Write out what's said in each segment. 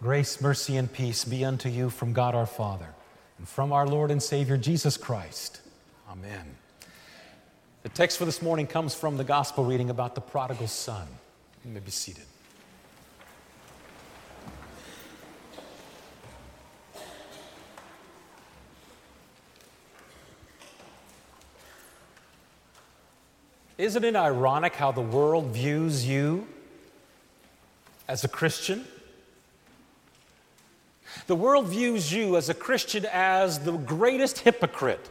Grace, mercy, and peace be unto you from God our Father and from our Lord and Savior Jesus Christ. Amen. The text for this morning comes from the gospel reading about the prodigal son. You may be seated. Isn't it ironic how the world views you as a Christian? The world views you as a Christian as the greatest hypocrite.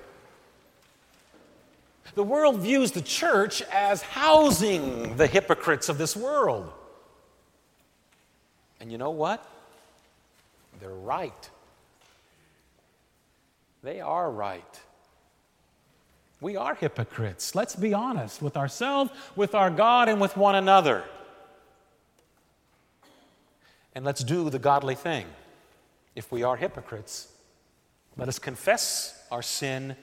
The world views the church as housing the hypocrites of this world. And you know what? They're right. They are right. We are hypocrites. Let's be honest with ourselves, with our God, and with one another. And let's do the godly thing. If we are hypocrites, let us confess our sin,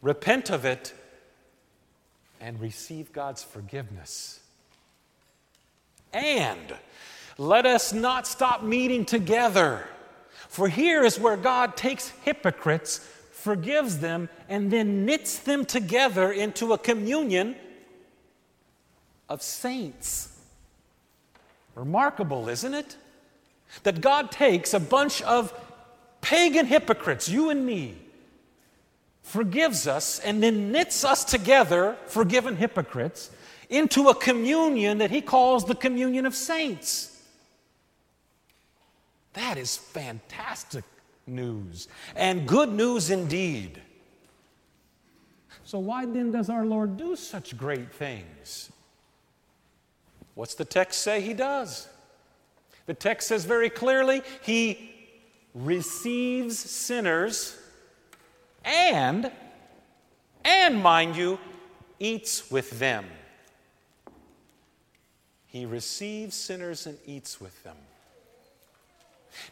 repent of it, and receive God's forgiveness. And let us not stop meeting together. For here is where God takes hypocrites, forgives them, and then knits them together into a communion of saints. Remarkable, isn't it? That God takes a bunch of pagan hypocrites, you and me, forgives us, and then knits us together, forgiven hypocrites, into a communion that He calls the communion of saints. That is fantastic news, and good news indeed. So, why then does our Lord do such great things? What's the text say He does? The text says very clearly he receives sinners and, and mind you, eats with them. He receives sinners and eats with them.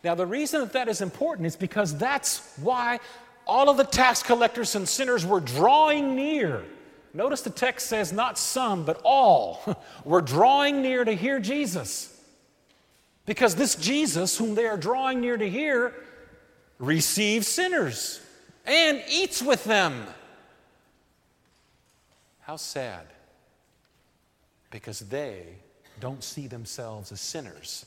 Now, the reason that that is important is because that's why all of the tax collectors and sinners were drawing near. Notice the text says not some, but all were drawing near to hear Jesus. Because this Jesus, whom they are drawing near to hear, receives sinners and eats with them. How sad. Because they don't see themselves as sinners.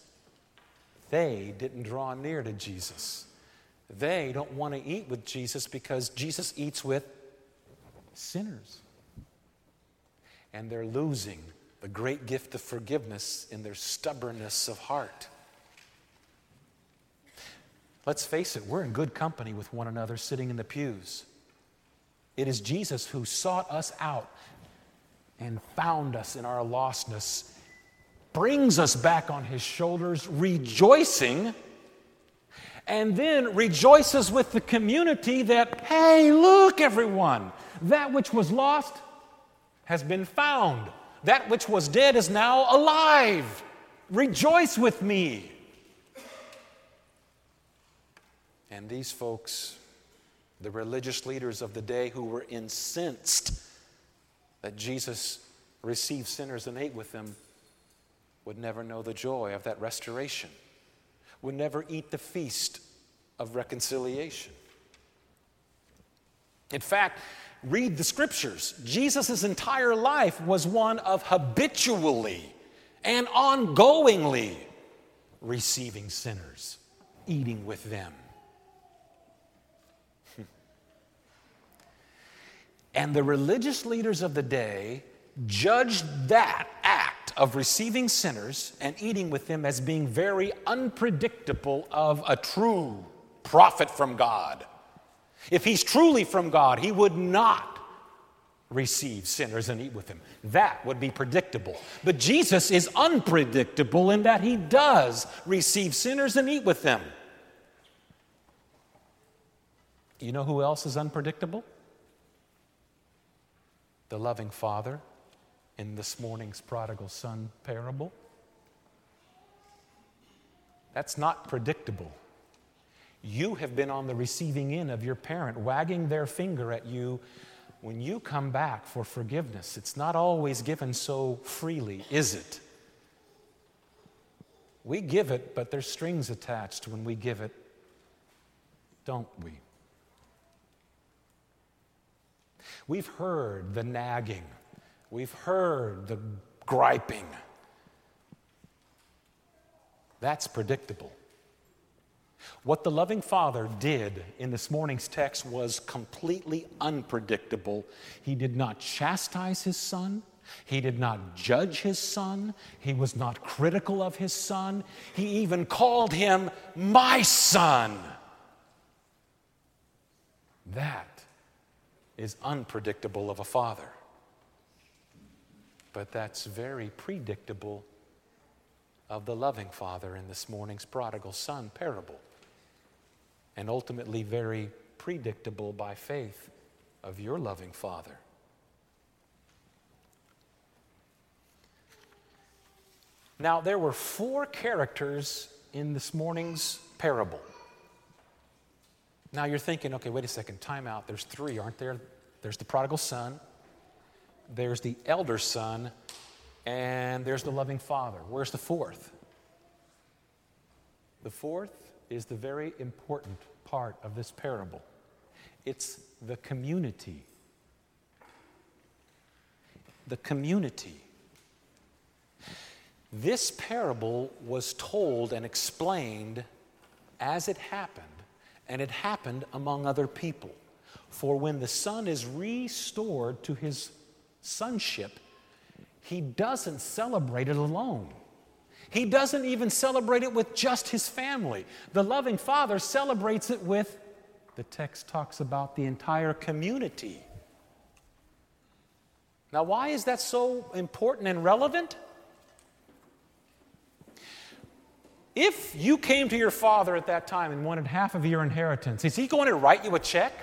They didn't draw near to Jesus. They don't want to eat with Jesus because Jesus eats with sinners. And they're losing the great gift of forgiveness in their stubbornness of heart. Let's face it, we're in good company with one another sitting in the pews. It is Jesus who sought us out and found us in our lostness, brings us back on his shoulders, rejoicing, and then rejoices with the community that, hey, look, everyone, that which was lost has been found. That which was dead is now alive. Rejoice with me. And these folks, the religious leaders of the day who were incensed that Jesus received sinners and ate with them, would never know the joy of that restoration, would never eat the feast of reconciliation. In fact, read the scriptures. Jesus' entire life was one of habitually and ongoingly receiving sinners, eating with them. And the religious leaders of the day judged that act of receiving sinners and eating with them as being very unpredictable of a true prophet from God. If he's truly from God, he would not receive sinners and eat with them. That would be predictable. But Jesus is unpredictable in that he does receive sinners and eat with them. You know who else is unpredictable? The loving Father in this morning's prodigal son parable. That's not predictable. You have been on the receiving end of your parent wagging their finger at you when you come back for forgiveness. It's not always given so freely, is it? We give it, but there's strings attached when we give it, don't we? We've heard the nagging, we've heard the griping. That's predictable. What the loving Father did in this morning's text was completely unpredictable. He did not chastise his son. He did not judge his son. He was not critical of his son. He even called him my son. That is unpredictable of a father. But that's very predictable of the loving father in this morning's prodigal son parable. And ultimately, very predictable by faith of your loving father. Now, there were four characters in this morning's parable. Now you're thinking, okay, wait a second, time out. There's three, aren't there? There's the prodigal son, there's the elder son, and there's the loving father. Where's the fourth? The fourth is the very important part of this parable it's the community. The community. This parable was told and explained as it happened and it happened among other people. For when the son is restored to his sonship, he doesn't celebrate it alone. He doesn't even celebrate it with just his family. The loving father celebrates it with, the text talks about the entire community. Now, why is that so important and relevant? If you came to your father at that time and wanted half of your inheritance, is he going to write you a check?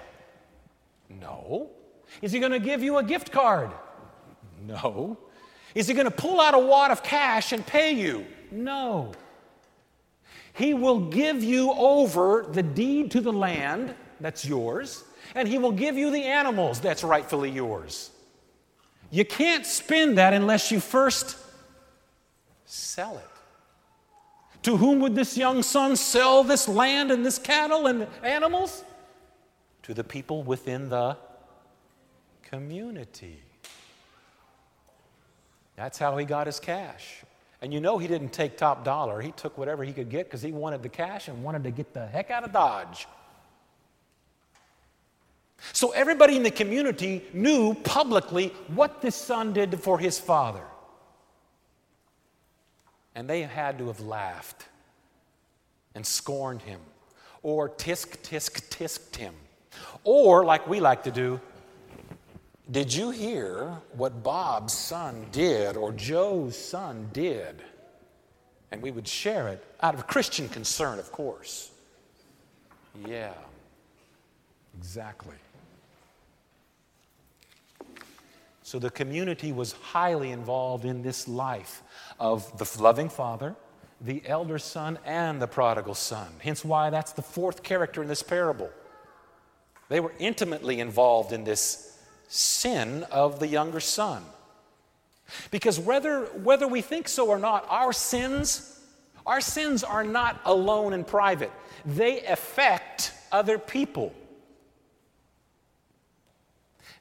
No. Is he going to give you a gift card? No. Is he going to pull out a wad of cash and pay you? No. He will give you over the deed to the land that's yours, and he will give you the animals that's rightfully yours. You can't spend that unless you first sell it. To whom would this young son sell this land and this cattle and animals? To the people within the community. That's how he got his cash. And you know he didn't take top dollar. He took whatever he could get because he wanted the cash and wanted to get the heck out of Dodge. So everybody in the community knew publicly what this son did for his father. And they had to have laughed and scorned him, or tisk, tisk, tisked him. Or, like we like to do, did you hear what Bob's son did or Joe's son did? And we would share it out of Christian concern, of course. Yeah, exactly. So the community was highly involved in this life of the loving father, the elder son, and the prodigal son. Hence why that's the fourth character in this parable. They were intimately involved in this sin of the younger son. Because whether, whether we think so or not, our sins, our sins are not alone and private. They affect other people.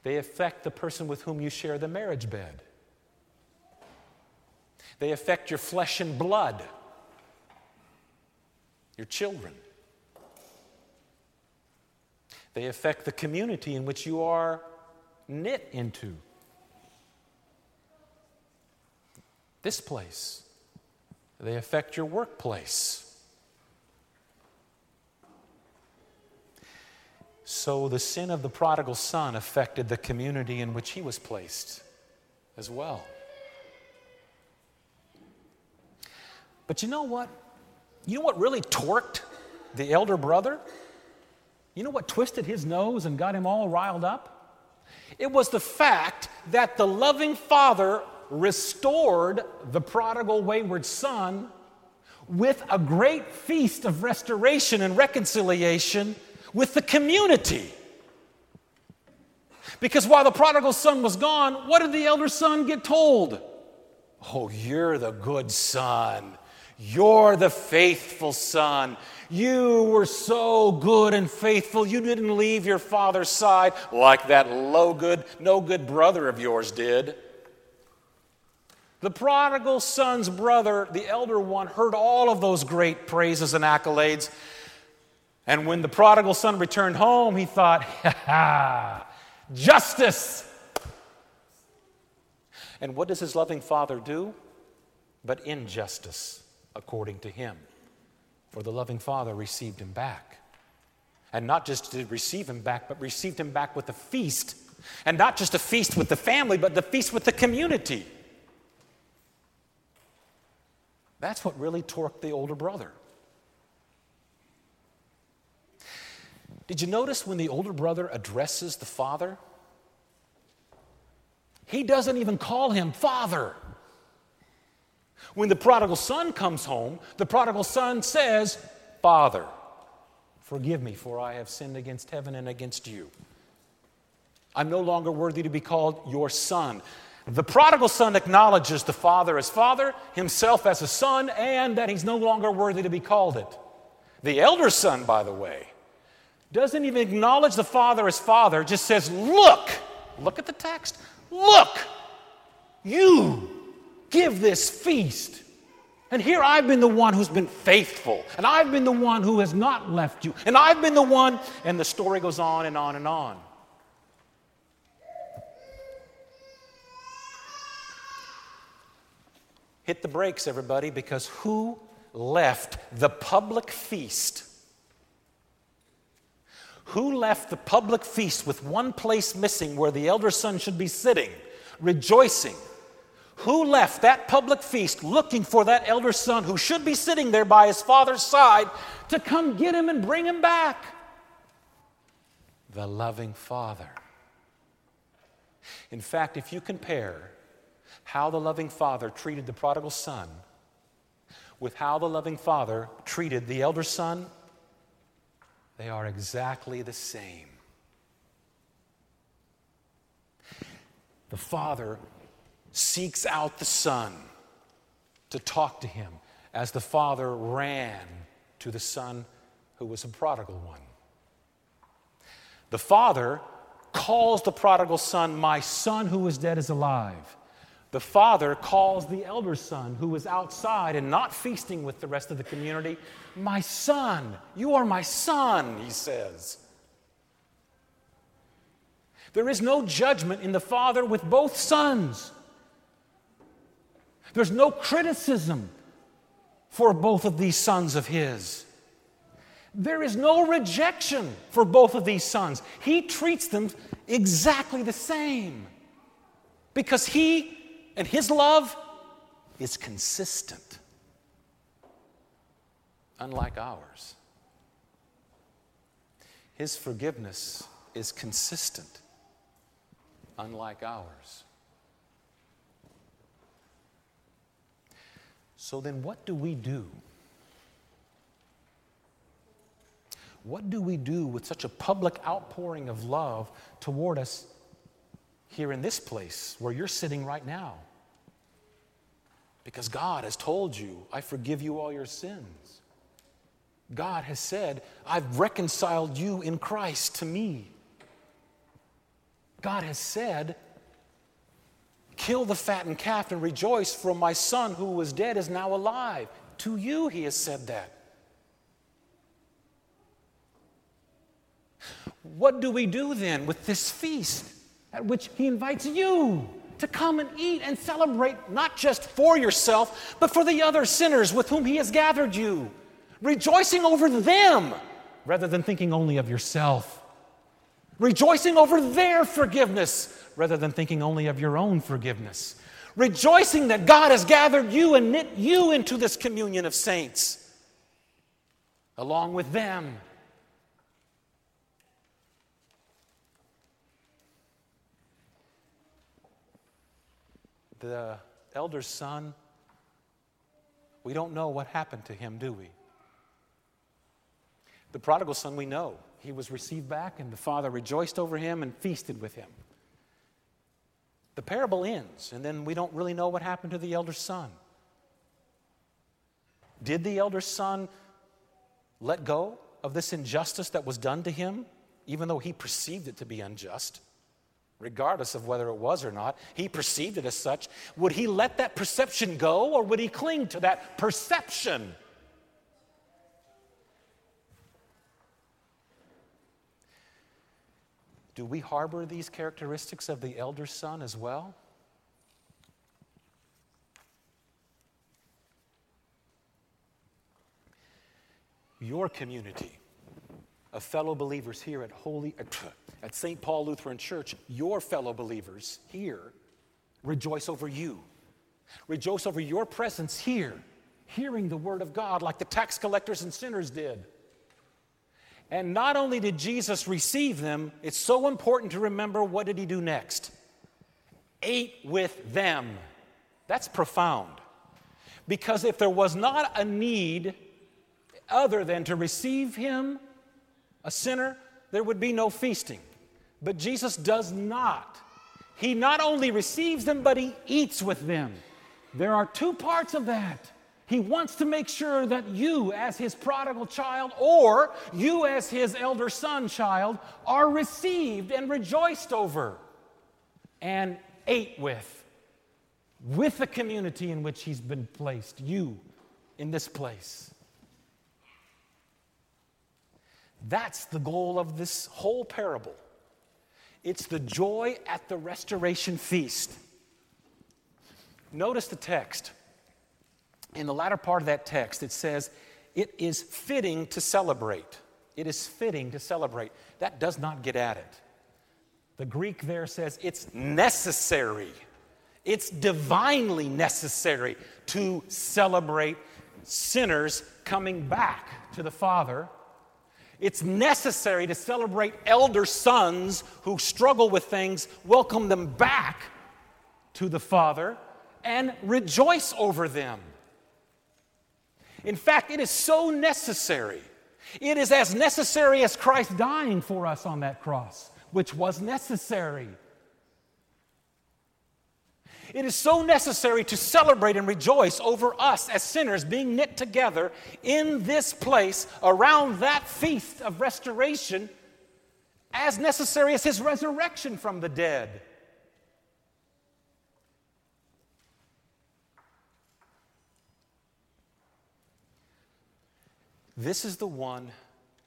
They affect the person with whom you share the marriage bed. They affect your flesh and blood, your children. They affect the community in which you are knit into. This place. They affect your workplace. So the sin of the prodigal son affected the community in which he was placed as well. But you know what? You know what really torqued the elder brother? You know what twisted his nose and got him all riled up? It was the fact that the loving father restored the prodigal wayward son with a great feast of restoration and reconciliation with the community. Because while the prodigal son was gone, what did the elder son get told? Oh, you're the good son. You're the faithful son. You were so good and faithful. You didn't leave your father's side like that low good, no good brother of yours did. The prodigal son's brother, the elder one, heard all of those great praises and accolades. And when the prodigal son returned home, he thought, ha ha, justice. And what does his loving father do? But injustice, according to him. For the loving father received him back. And not just to receive him back, but received him back with a feast. And not just a feast with the family, but the feast with the community. That's what really torqued the older brother. Did you notice when the older brother addresses the father? He doesn't even call him father. When the prodigal son comes home, the prodigal son says, Father, forgive me, for I have sinned against heaven and against you. I'm no longer worthy to be called your son. The prodigal son acknowledges the father as father, himself as a son, and that he's no longer worthy to be called it. The elder son, by the way, doesn't even acknowledge the father as father, just says, Look, look at the text, look, you give this feast. And here I've been the one who's been faithful, and I've been the one who has not left you, and I've been the one, and the story goes on and on and on. Hit the brakes, everybody, because who left the public feast? Who left the public feast with one place missing where the elder son should be sitting, rejoicing? Who left that public feast looking for that elder son who should be sitting there by his father's side to come get him and bring him back? The loving father. In fact, if you compare how the loving father treated the prodigal son with how the loving father treated the elder son, they are exactly the same. The father seeks out the son to talk to him as the father ran to the son who was a prodigal one. The father calls the prodigal son, My son who was dead is alive. The father calls the elder son who was outside and not feasting with the rest of the community, My son, you are my son, he says. There is no judgment in the father with both sons. There's no criticism for both of these sons of his. There is no rejection for both of these sons. He treats them exactly the same because he and his love is consistent, unlike ours. His forgiveness is consistent, unlike ours. So then, what do we do? What do we do with such a public outpouring of love toward us here in this place where you're sitting right now? Because God has told you, I forgive you all your sins. God has said, I've reconciled you in Christ to me. God has said, Kill the fattened calf and rejoice, for my son who was dead is now alive. To you, he has said that. What do we do then with this feast at which he invites you to come and eat and celebrate not just for yourself, but for the other sinners with whom he has gathered you, rejoicing over them rather than thinking only of yourself, rejoicing over their forgiveness rather than thinking only of your own forgiveness. Rejoicing that God has gathered you and knit you into this communion of saints, along with them. The elder son, we don't know what happened to him, do we? The prodigal son, we know. He was received back, and the father rejoiced over him and feasted with him. The parable ends, and then we don't really know what happened to the elder son. Did the elder son let go of this injustice that was done to him, even though he perceived it to be unjust? Regardless of whether it was or not, he perceived it as such. Would he let that perception go or would he cling to that perception? Do we harbor these characteristics of the elder son as well? Your community of fellow believers here at Holy at St. Paul Lutheran Church, your fellow believers here rejoice over you. Rejoice over your presence here, hearing the word of God like the tax collectors and sinners did. And not only did Jesus receive them, it's so important to remember what did he do next? Ate with them. That's profound. Because if there was not a need other than to receive him, a sinner, there would be no feasting. But Jesus does not. He not only receives them, but he eats with them. There are two parts of that. He wants to make sure that you, as his prodigal child, or you, as his elder son child, are received and rejoiced over and ate with, with the community in which he's been placed, you in this place. That's the goal of this whole parable. It's the joy at the restoration feast. Notice the text in the latter part of that text, it says, It is fitting to celebrate. It is fitting to celebrate. That does not get at it. The Greek there says it's necessary, it's divinely necessary to celebrate sinners coming back to the Father. It's necessary to celebrate elder sons who struggle with things, welcome them back to the Father, and rejoice over them. In fact, it is so necessary. It is as necessary as Christ dying for us on that cross, which was necessary. It is so necessary to celebrate and rejoice over us as sinners being knit together in this place around that feast of restoration, as necessary as his resurrection from the dead. This is the one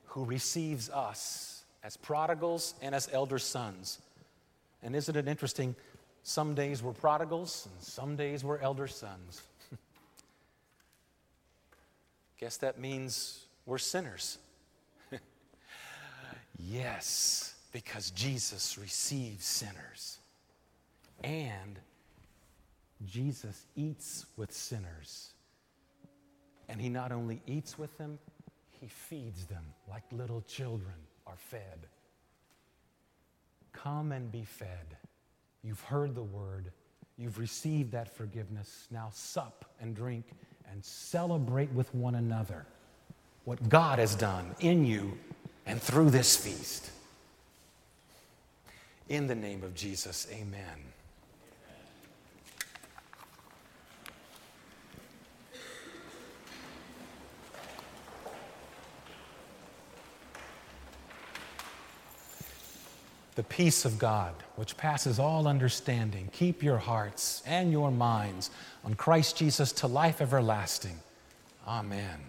who receives us as prodigals and as elder sons. And isn't it interesting? Some days we're prodigals and some days we're elder sons. Guess that means we're sinners. yes, because Jesus receives sinners. And Jesus eats with sinners. And he not only eats with them, he feeds them like little children are fed. Come and be fed. You've heard the word. You've received that forgiveness. Now sup and drink and celebrate with one another what God has done in you and through this feast. In the name of Jesus, amen. The peace of God, which passes all understanding, keep your hearts and your minds on Christ Jesus to life everlasting. Amen.